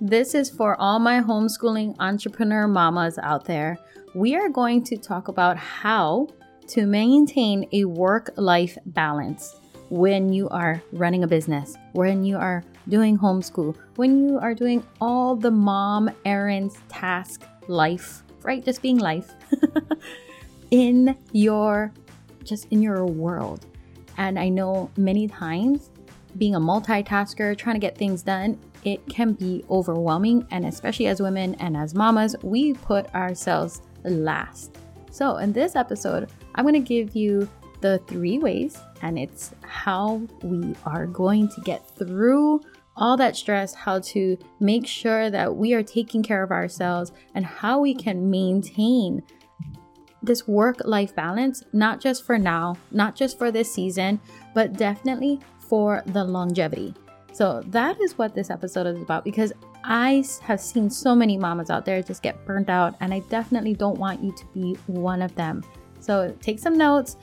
This is for all my homeschooling entrepreneur mamas out there. We are going to talk about how to maintain a work life balance when you are running a business, when you are doing homeschool, when you are doing all the mom errands, task, life, right? Just being life in your just in your world. And I know many times being a multitasker, trying to get things done, it can be overwhelming. And especially as women and as mamas, we put ourselves last. So, in this episode, I'm going to give you the three ways, and it's how we are going to get through all that stress, how to make sure that we are taking care of ourselves, and how we can maintain this work life balance, not just for now, not just for this season, but definitely for the longevity. So, that is what this episode is about because I have seen so many mamas out there just get burnt out, and I definitely don't want you to be one of them. So, take some notes,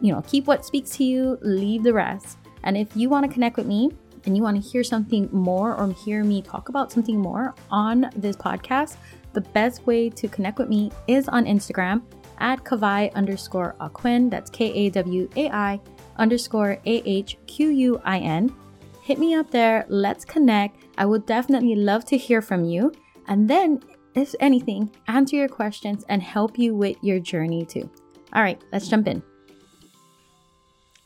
you know, keep what speaks to you, leave the rest. And if you want to connect with me and you want to hear something more or hear me talk about something more on this podcast, the best way to connect with me is on Instagram at Kawai underscore Ahquin. That's K A W A I underscore A H Q U I N. Hit me up there. Let's connect. I would definitely love to hear from you. And then, if anything, answer your questions and help you with your journey too. All right, let's jump in.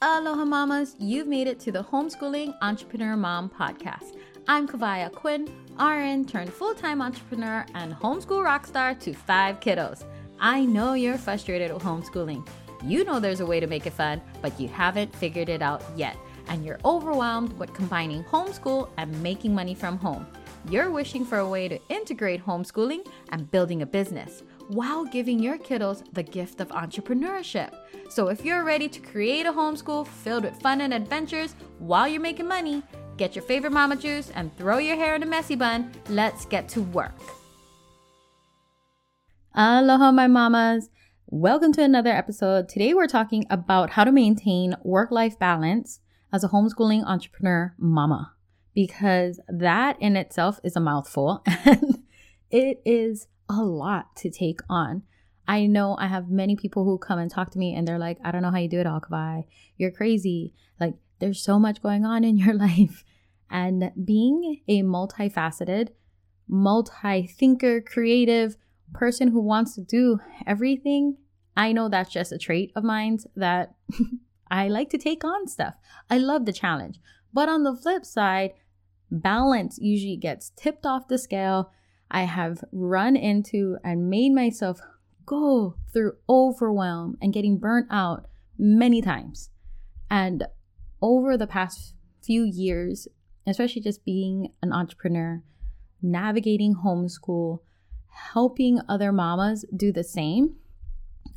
Aloha mamas, you've made it to the Homeschooling Entrepreneur Mom podcast. I'm Kawai Ahquin, RN turned full-time entrepreneur and homeschool rockstar to five kiddos. I know you're frustrated with homeschooling. You know there's a way to make it fun, but you haven't figured it out yet, and you're overwhelmed with combining homeschool and making money from home. You're wishing for a way to integrate homeschooling and building a business while giving your kiddos the gift of entrepreneurship. So if you're ready to create a homeschool filled with fun and adventures while you're making money, get your favorite mama juice and throw your hair in a messy bun. Let's get to work. Aloha, my mamas. Welcome to another episode. Today we're talking about how to maintain work life balance as a homeschooling entrepreneur mama because that in itself is a mouthful and it is a lot to take on. I know I have many people who come and talk to me and they're like, I don't know how you do it, Alkabai. You're crazy. Like, there's so much going on in your life. And being a multifaceted, multi thinker, creative person who wants to do everything, I know that's just a trait of mine that I like to take on stuff. I love the challenge. But on the flip side, balance usually gets tipped off the scale I have run into and made myself go through overwhelm and getting burnt out many times. And over the past few years, especially just being an entrepreneur, navigating homeschool, helping other mamas do the same,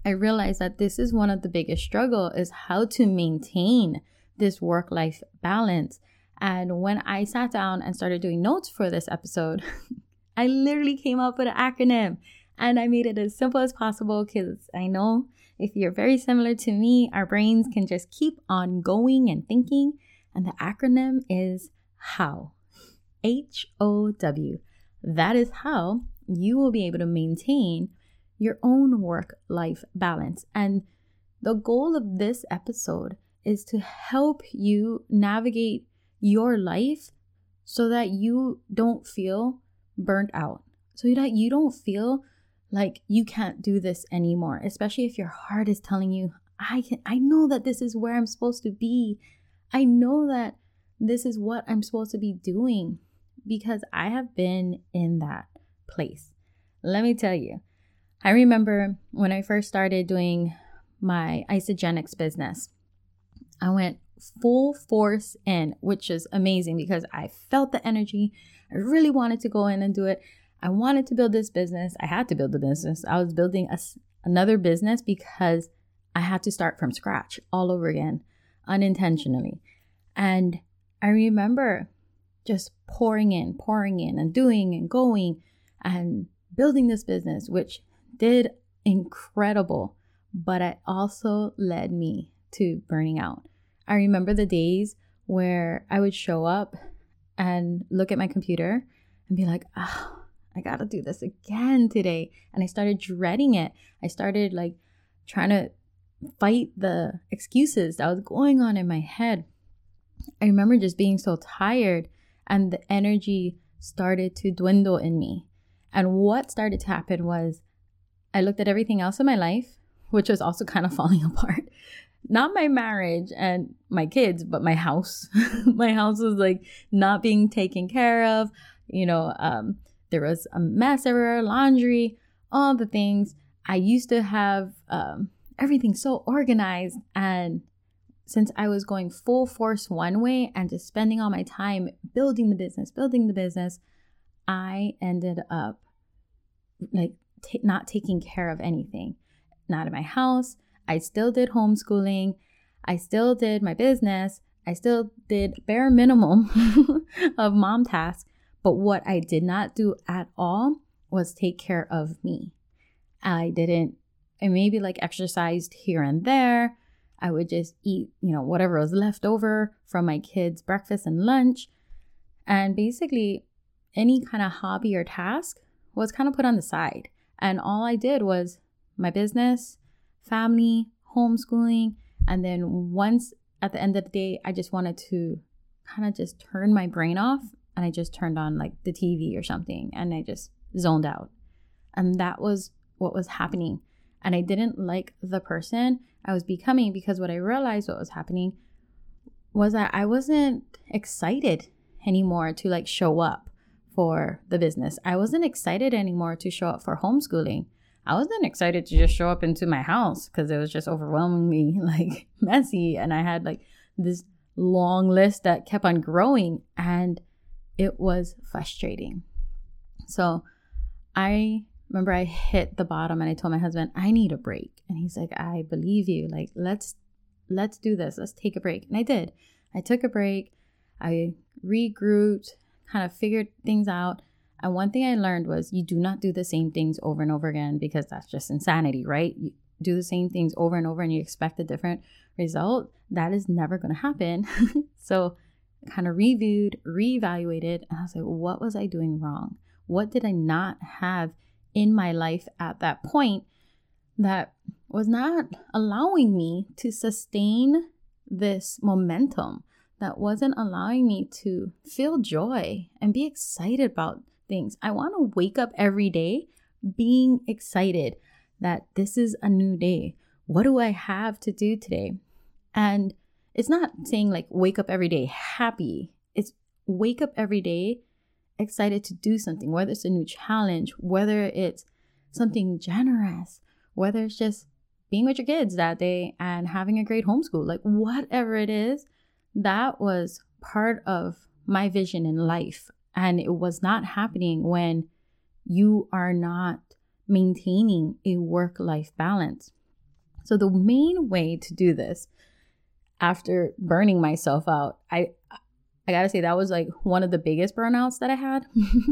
I realized that this is one of the biggest struggle is how to maintain this work life balance. And when I sat down and started doing notes for this episode, I literally came up with an acronym and I made it as simple as possible because I know if you're very similar to me, our brains can just keep on going and thinking. And the acronym is HOW. H O W. That is how you will be able to maintain your own work life balance. And the goal of this episode is to help you navigate your life so that you don't feel burnt out so that you don't feel like you can't do this anymore especially if your heart is telling you i can i know that this is where i'm supposed to be i know that this is what i'm supposed to be doing because i have been in that place let me tell you i remember when i first started doing my Isagenix business i went full force in which is amazing because i felt the energy I really wanted to go in and do it. I wanted to build this business. I had to build the business. I was building a, another business because I had to start from scratch all over again, unintentionally. And I remember just pouring in, pouring in, and doing and going and building this business, which did incredible, but it also led me to burning out. I remember the days where I would show up and look at my computer and be like, oh, I gotta do this again today. And I started dreading it. I started like trying to fight the excuses that was going on in my head. I remember just being so tired and the energy started to dwindle in me. And what started to happen was I looked at everything else in my life, which was also kind of falling apart. Not my marriage and my kids, but my house. my house was like not being taken care of. You know, um, there was a mess everywhere, laundry, all the things. I used to have um, everything so organized. And since I was going full force one way and just spending all my time building the business, building the business, I ended up like t- not taking care of anything. Not in my house. I still did homeschooling. I still did my business. I still did bare minimum of mom tasks. But what I did not do at all was take care of me. I didn't, I maybe like exercised here and there. I would just eat, you know, whatever was left over from my kids' breakfast and lunch. And basically, any kind of hobby or task was kind of put on the side. And all I did was my business, family, homeschooling. And then once at the end of the day, I just wanted to kind of just turn my brain off and I just turned on like the TV or something and I just zoned out. And that was what was happening. And I didn't like the person I was becoming because what I realized what was happening was that I wasn't excited anymore to like show up for the business. I wasn't excited anymore to show up for homeschooling. I wasn't excited to just show up into my house because it was just overwhelmingly like messy and I had like this long list that kept on growing and it was frustrating. So I remember I hit the bottom and I told my husband, I need a break. And he's like, I believe you. Like, let's let's do this. Let's take a break. And I did. I took a break. I regrouped, kind of figured things out. And one thing I learned was you do not do the same things over and over again because that's just insanity, right? You do the same things over and over and you expect a different result. That is never going to happen. so kind of reviewed, reevaluated, and I was like, what was I doing wrong? What did I not have in my life at that point that was not allowing me to sustain this momentum, that wasn't allowing me to feel joy and be excited about things? I want to wake up every day being excited that this is a new day. What do I have to do today? And it's not saying like wake up every day happy. It's wake up every day excited to do something, whether it's a new challenge, whether it's something generous, whether it's just being with your kids that day and having a great homeschool, like whatever it is, that was part of my vision in life. And it was not happening when you are not maintaining a work life balance. So, the main way to do this after burning myself out. I I got to say that was like one of the biggest burnouts that I had.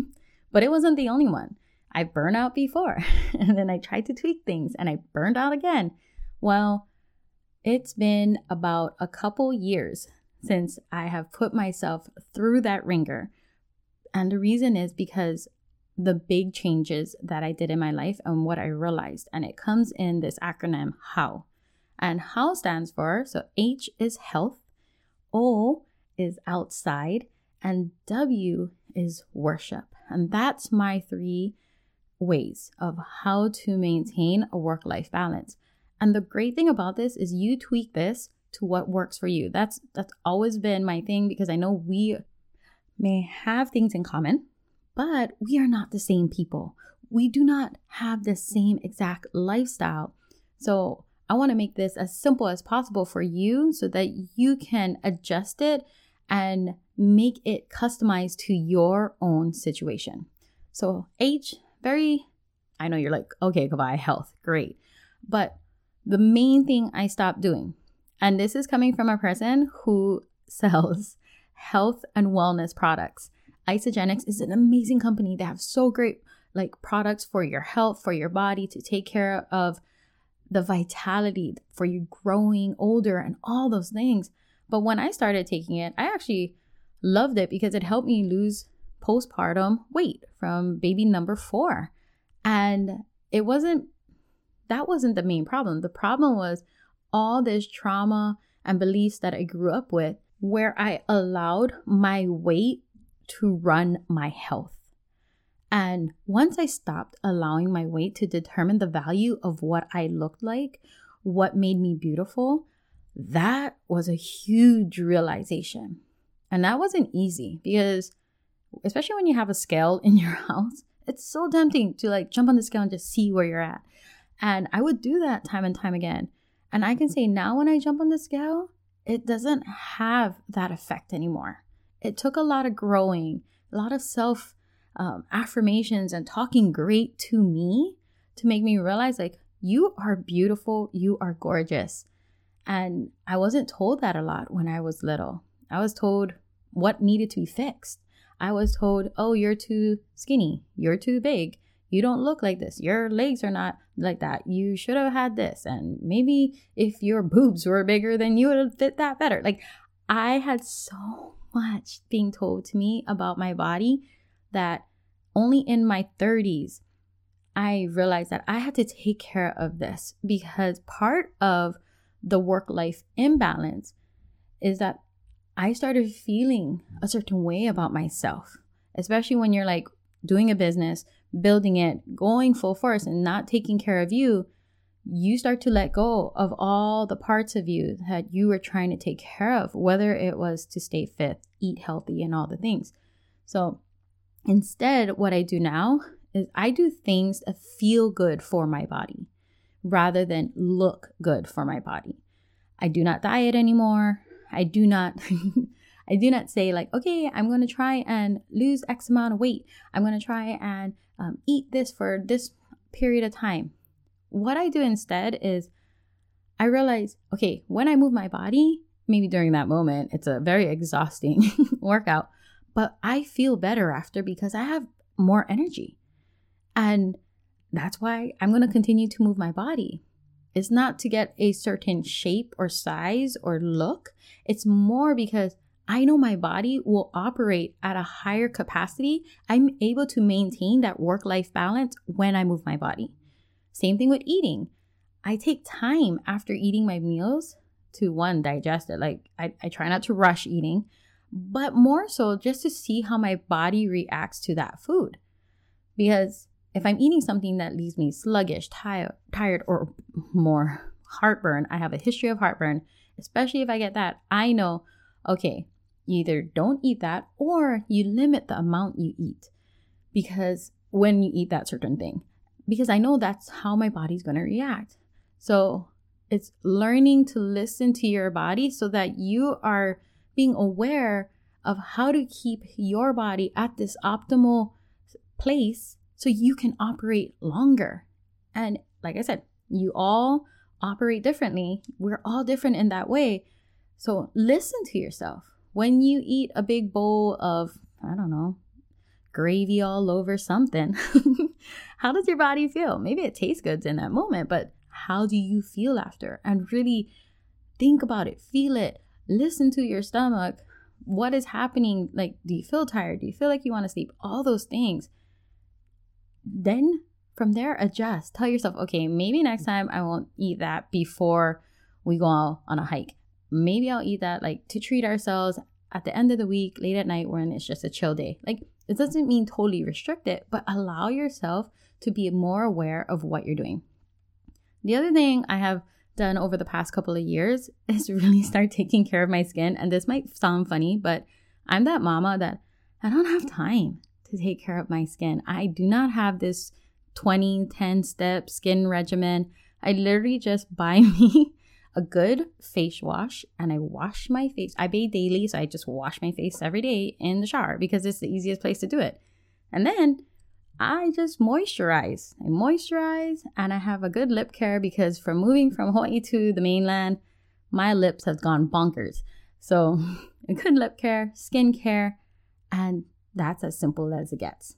but it wasn't the only one. I burned out before and then I tried to tweak things and I burned out again. Well, it's been about a couple years since I have put myself through that ringer. And the reason is because the big changes that I did in my life and what I realized. And it comes in this acronym HOW. And HOW stands for so H is health, O is outside, and W is worship. And that's my three ways of how to maintain a work life balance. And the great thing about this is you tweak this to what works for you. That's that's always been my thing because I know we may have things in common, but we are not the same people. We do not have the same exact lifestyle. So I want to make this as simple as possible for you so that you can adjust it and make it customized to your own situation. So, H, very, I know you're like, okay, goodbye, health, great. But the main thing I stopped doing, and this is coming from a person who sells health and wellness products. Isagenix is an amazing company. They have so great like products for your health, for your body to take care of the vitality for you growing older and all those things. But when I started taking it, I actually loved it because it helped me lose postpartum weight from baby number four. And it wasn't, that wasn't the main problem. The problem was all this trauma and beliefs that I grew up with where I allowed my weight to run my health. And once I stopped allowing my weight to determine the value of what I looked like, what made me beautiful, that was a huge realization. And that wasn't easy because, especially when you have a scale in your house, it's so tempting to like jump on the scale and just see where you're at. And I would do that time and time again. And I can say now when I jump on the scale, it doesn't have that effect anymore. It took a lot of growing, a lot of self um, affirmations, and talking great to me to make me realize like, you are beautiful, you are gorgeous. And I wasn't told that a lot when I was little. I was told what needed to be fixed. I was told, oh, you're too skinny, you're too big, you don't look like this, your legs are not like that, you should have had this. And maybe if your boobs were bigger, then you would have fit that better. Like, I had so much being told to me about my body that only in my 30s I realized that I had to take care of this because part of the work life imbalance is that I started feeling a certain way about myself, especially when you're like doing a business, building it, going full force, and not taking care of you. You start to let go of all the parts of you that you were trying to take care of, whether it was to stay fit, eat healthy, and all the things. So instead, what I do now is I do things that feel good for my body rather than look good for my body. I do not diet anymore. I do not I do not say like, okay, I'm going to try and lose X amount of weight. I'm going to try and um, eat this for this period of time. What I do instead is I realize, okay, when I move my body, maybe during that moment, it's a very exhausting workout, but I feel better after because I have more energy. And that's why I'm going to continue to move my body. It's not to get a certain shape or size or look. It's more because I know my body will operate at a higher capacity. I'm able to maintain that work life balance when I move my body. Same thing with eating. I take time after eating my meals to one, digest it. Like I, I try not to rush eating, but more so just to see how my body reacts to that food. Because if I'm eating something that leaves me sluggish, tired, tired, or more heartburn, I have a history of heartburn, especially if I get that, I know, okay, you either don't eat that or you limit the amount you eat because when you eat that certain thing, because I know that's how my body's going to react. So it's learning to listen to your body so that you are being aware of how to keep your body at this optimal place so you can operate longer. And like I said, you all operate differently. We're all different in that way. So listen to yourself. When you eat a big bowl of, I don't know, gravy all over something, how does your body feel? Maybe it tastes good in that moment, but how do you feel after? And really think about it, feel it, listen to your stomach. What is happening? Like, do you feel tired? Do you feel like you want to sleep? All those things then from there adjust tell yourself okay maybe next time i won't eat that before we go on a hike maybe i'll eat that like to treat ourselves at the end of the week late at night when it's just a chill day like it doesn't mean totally restrict it but allow yourself to be more aware of what you're doing the other thing i have done over the past couple of years is really start taking care of my skin and this might sound funny but i'm that mama that i don't have time to take care of my skin. I do not have this 20, 10 step skin regimen. I literally just buy me a good face wash and I wash my face. I bathe daily, so I just wash my face every day in the shower because it's the easiest place to do it. And then I just moisturize. I moisturize and I have a good lip care because from moving from Hawaii to the mainland, my lips have gone bonkers. So, a good lip care, skin care, and that's as simple as it gets.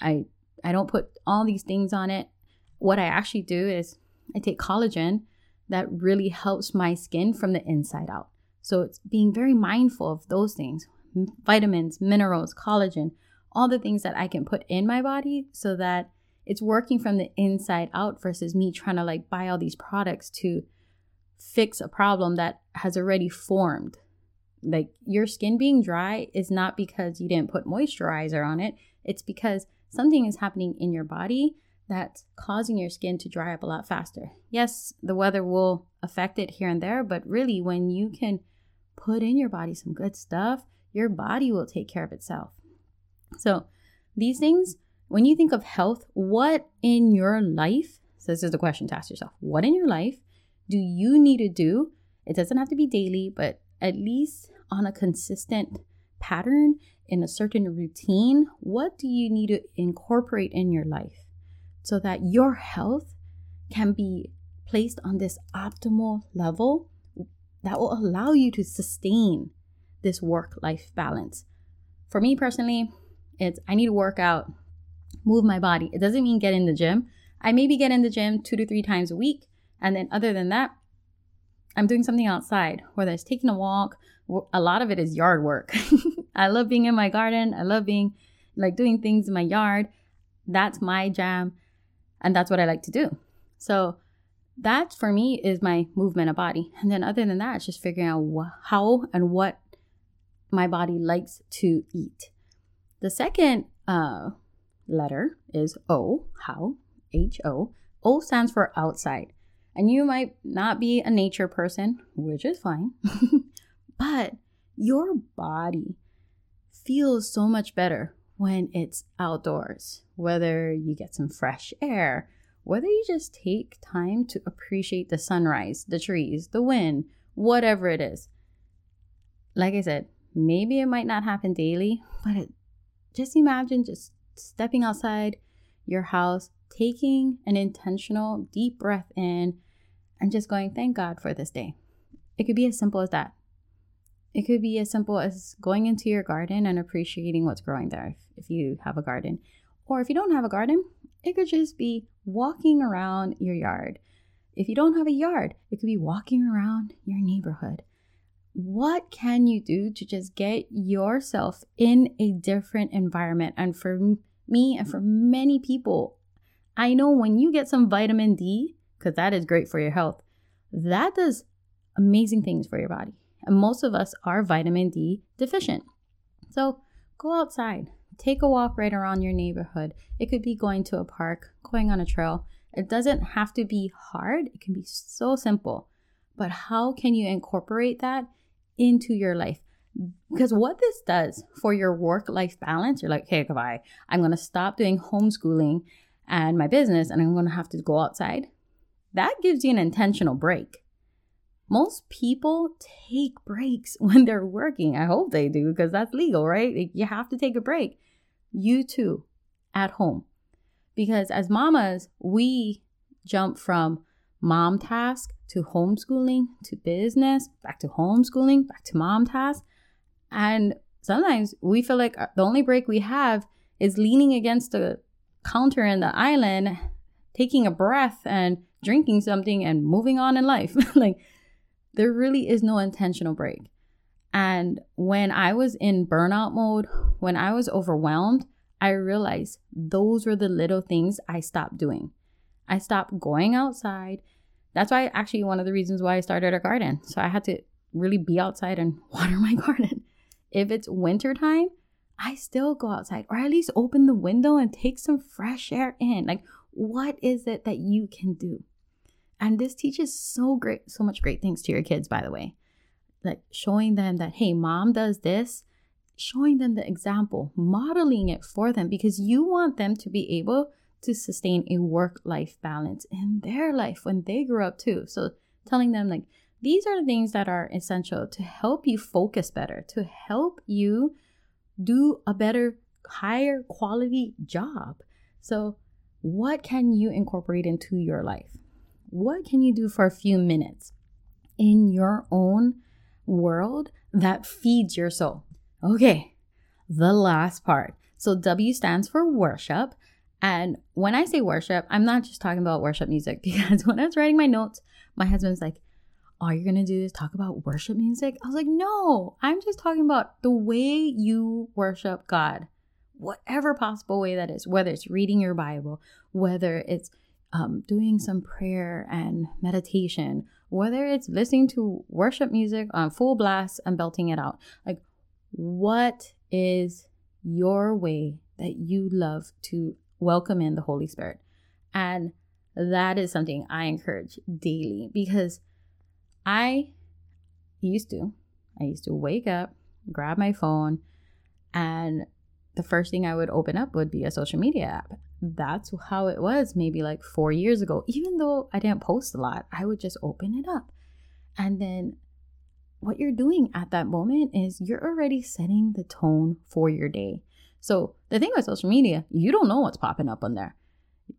I I don't put all these things on it. What I actually do is I take collagen that really helps my skin from the inside out. So it's being very mindful of those things. Vitamins, minerals, collagen, all the things that I can put in my body so that it's working from the inside out versus me trying to like buy all these products to fix a problem that has already formed. Like your skin being dry is not because you didn't put moisturizer on it, it's because something is happening in your body that's causing your skin to dry up a lot faster. Yes, the weather will affect it here and there, but really, when you can put in your body some good stuff, your body will take care of itself. So, these things, when you think of health, what in your life, so this is the question to ask yourself, what in your life do you need to do? It doesn't have to be daily, but at least on a consistent pattern in a certain routine. What do you need to incorporate in your life so that your health can be placed on this optimal level that will allow you to sustain this work life balance? For me personally, it's I need to work out, move my body. It doesn't mean get in the gym. I maybe get in the gym two to three times a week. And then, other than that, I'm doing something outside, whether it's taking a walk. A lot of it is yard work. I love being in my garden. I love being like doing things in my yard. That's my jam. And that's what I like to do. So, that for me is my movement of body. And then, other than that, it's just figuring out wh- how and what my body likes to eat. The second uh, letter is O, how, H O. O stands for outside. And you might not be a nature person, which is fine, but your body feels so much better when it's outdoors, whether you get some fresh air, whether you just take time to appreciate the sunrise, the trees, the wind, whatever it is. Like I said, maybe it might not happen daily, but it just imagine just stepping outside your house, taking an intentional deep breath in, and just going, Thank God for this day. It could be as simple as that. It could be as simple as going into your garden and appreciating what's growing there if, if you have a garden. Or if you don't have a garden, it could just be walking around your yard. If you don't have a yard, it could be walking around your neighborhood what can you do to just get yourself in a different environment? And for me and for many people, I know when you get some vitamin D, because that is great for your health, that does amazing things for your body. And most of us are vitamin D deficient. So go outside, take a walk right around your neighborhood. It could be going to a park, going on a trail. It doesn't have to be hard, it can be so simple. But how can you incorporate that into your life. Because what this does for your work life balance, you're like, okay, goodbye. I'm going to stop doing homeschooling and my business and I'm going to have to go outside. That gives you an intentional break. Most people take breaks when they're working. I hope they do because that's legal, right? You have to take a break. You too, at home. Because as mamas, we jump from mom task to homeschooling to business, back to homeschooling, back to mom task. And sometimes we feel like uh, the only break we have is leaning against the counter in the island, taking a breath and drinking something and moving on in life. like there really is no intentional break. And when I was in burnout mode, when I was overwhelmed, I realized those were the little things I stopped doing. I stopped going outside. That's why actually one of the reasons why I started a garden. So I had to really be outside and water my garden. If it's wintertime, I still go outside or at least open the window and take some fresh air in. Like, what is it that you can do? And this teaches so great, so much great things to your kids, by the way. Like showing them that, hey, mom does this, showing them the example, modeling it for them because you want them to be able to sustain a work life balance in their life when they grow up too. So telling them like these are the things that are essential to help you focus better, to help you do a better, higher quality job. So, what can you incorporate into your life? What can you do for a few minutes in your own world that feeds your soul? Okay, the last part. So, W stands for worship. And when I say worship, I'm not just talking about worship music because when I was writing my notes, my husband's like, All you're gonna do is talk about worship music? I was like, No, I'm just talking about the way you worship God. whatever possible way that is, whether it's reading your Bible, whether it's um, doing some prayer and meditation, whether it's listening to worship music on full blast and belting it out. Like, what is your way that you love to welcome in the Holy Spirit? And that is something I encourage daily because I used to, I used to wake up, grab my phone, and the first thing I would open up would be a social media app. That's how it was maybe like four years ago. Even though I didn't post a lot, I would just open it up. And then what you're doing at that moment is you're already setting the tone for your day. So the thing with social media, you don't know what's popping up on there.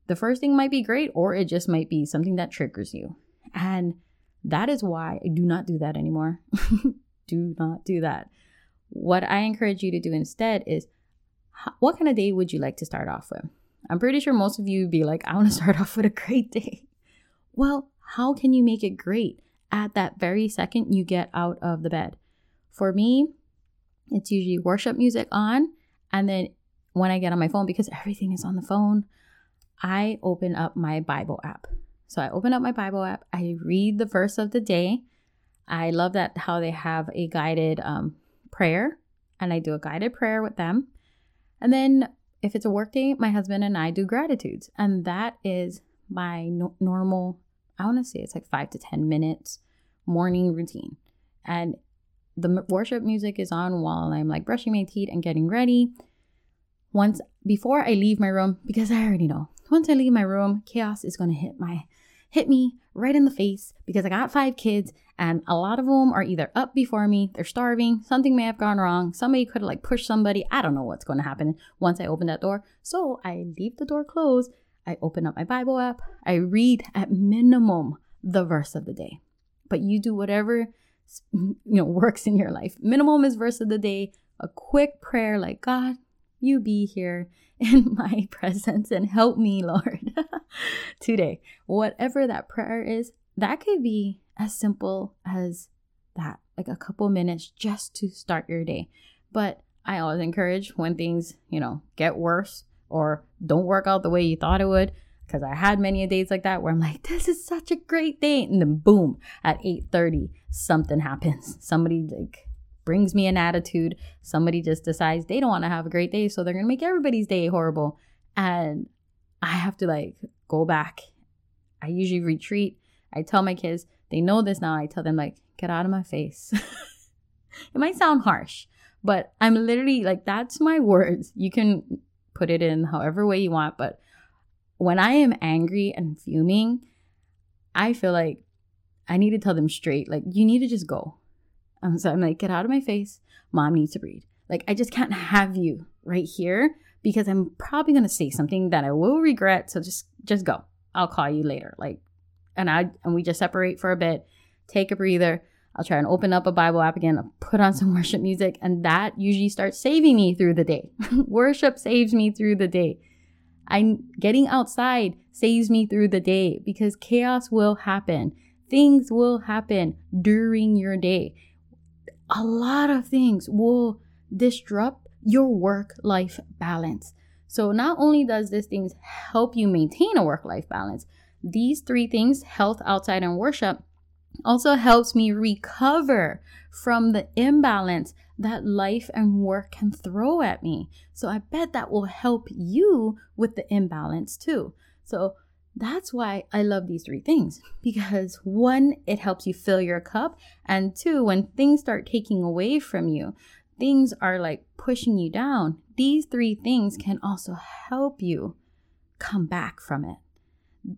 The first thing might be great, or it just might be something that triggers you. And that is why I do not do that anymore. do not do that. What I encourage you to do instead is what kind of day would you like to start off with? I'm pretty sure most of you would be like, I want to start off with a great day. Well, how can you make it great at that very second you get out of the bed? For me, it's usually worship music on. And then when I get on my phone, because everything is on the phone, I open up my Bible app. So I open up my Bible app, I read the verse of the day. I love that how they have a guided um, prayer, and I do a guided prayer with them. And then if it's a work day, my husband and I do gratitudes, and that is my no- normal. I want to say it's like five to ten minutes morning routine, and the worship music is on while I'm like brushing my teeth and getting ready. Once before I leave my room, because I already know once I leave my room, chaos is to hit my hit me right in the face because I got five kids and a lot of them are either up before me, they're starving, something may have gone wrong, somebody could have like pushed somebody. I don't know what's going to happen once I open that door. So I leave the door closed. I open up my Bible app. I read at minimum the verse of the day. But you do whatever you know works in your life. Minimum is verse of the day, a quick prayer like God, you be here in my presence and help me, Lord, today. Whatever that prayer is, that could be as simple as that, like a couple minutes just to start your day. But I always encourage when things, you know, get worse or don't work out the way you thought it would, because I had many days like that where I'm like, this is such a great day, and then boom, at 8:30, something happens. Somebody like brings me an attitude. Somebody just decides they don't want to have a great day, so they're going to make everybody's day horrible. And I have to like go back. I usually retreat. I tell my kids, they know this now. I tell them, like, get out of my face. it might sound harsh, but I'm literally like, that's my words. You can put it in however way you want, but when I am angry and fuming, I feel like I need to tell them straight, like, you need to just go. Um, so I'm like, get out of my face. Mom needs to breathe. Like, I just can't have you right here because I'm probably gonna say something that I will regret. So just just go. I'll call you later. Like, and I and we just separate for a bit, take a breather. I'll try and open up a Bible app again, I'll put on some worship music, and that usually starts saving me through the day. worship saves me through the day. I'm getting outside saves me through the day because chaos will happen. Things will happen during your day a lot of things will disrupt your work life balance. So, not only does this things help you maintain a work life balance, these three things health, outside, and worship also helps me recover from the imbalance that life and work can throw at me. So, I bet that will help you with the imbalance too. So, that's why I love these three things because one, it helps you fill your cup, and two, when things start taking away from you, things are like pushing you down. These three things can also help you come back from it,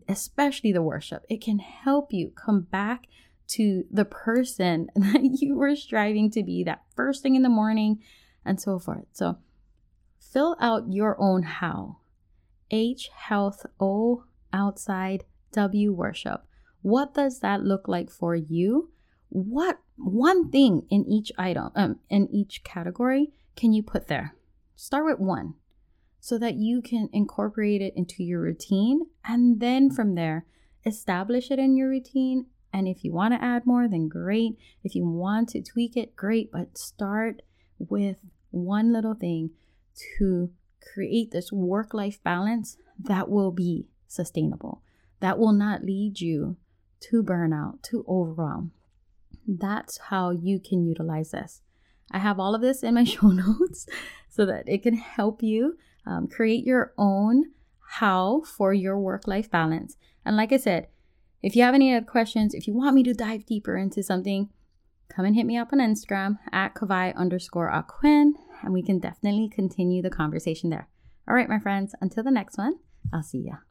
especially the worship. It can help you come back to the person that you were striving to be that first thing in the morning and so forth. So fill out your own how. H health O outside W worship. What does that look like for you? What one thing in each item, um, in each category, can you put there? Start with one so that you can incorporate it into your routine. And then from there, establish it in your routine. And if you want to add more, then great. If you want to tweak it, great. But start with one little thing to create this work life balance that will be sustainable, that will not lead you to burnout, to overwhelm. That's how you can utilize this. I have all of this in my show notes so that it can help you um, create your own how for your work life balance. And like I said, if you have any other questions, if you want me to dive deeper into something, come and hit me up on Instagram at Kawai underscore Ahquin, and we can definitely continue the conversation there. All right, my friends, until the next one, I'll see ya.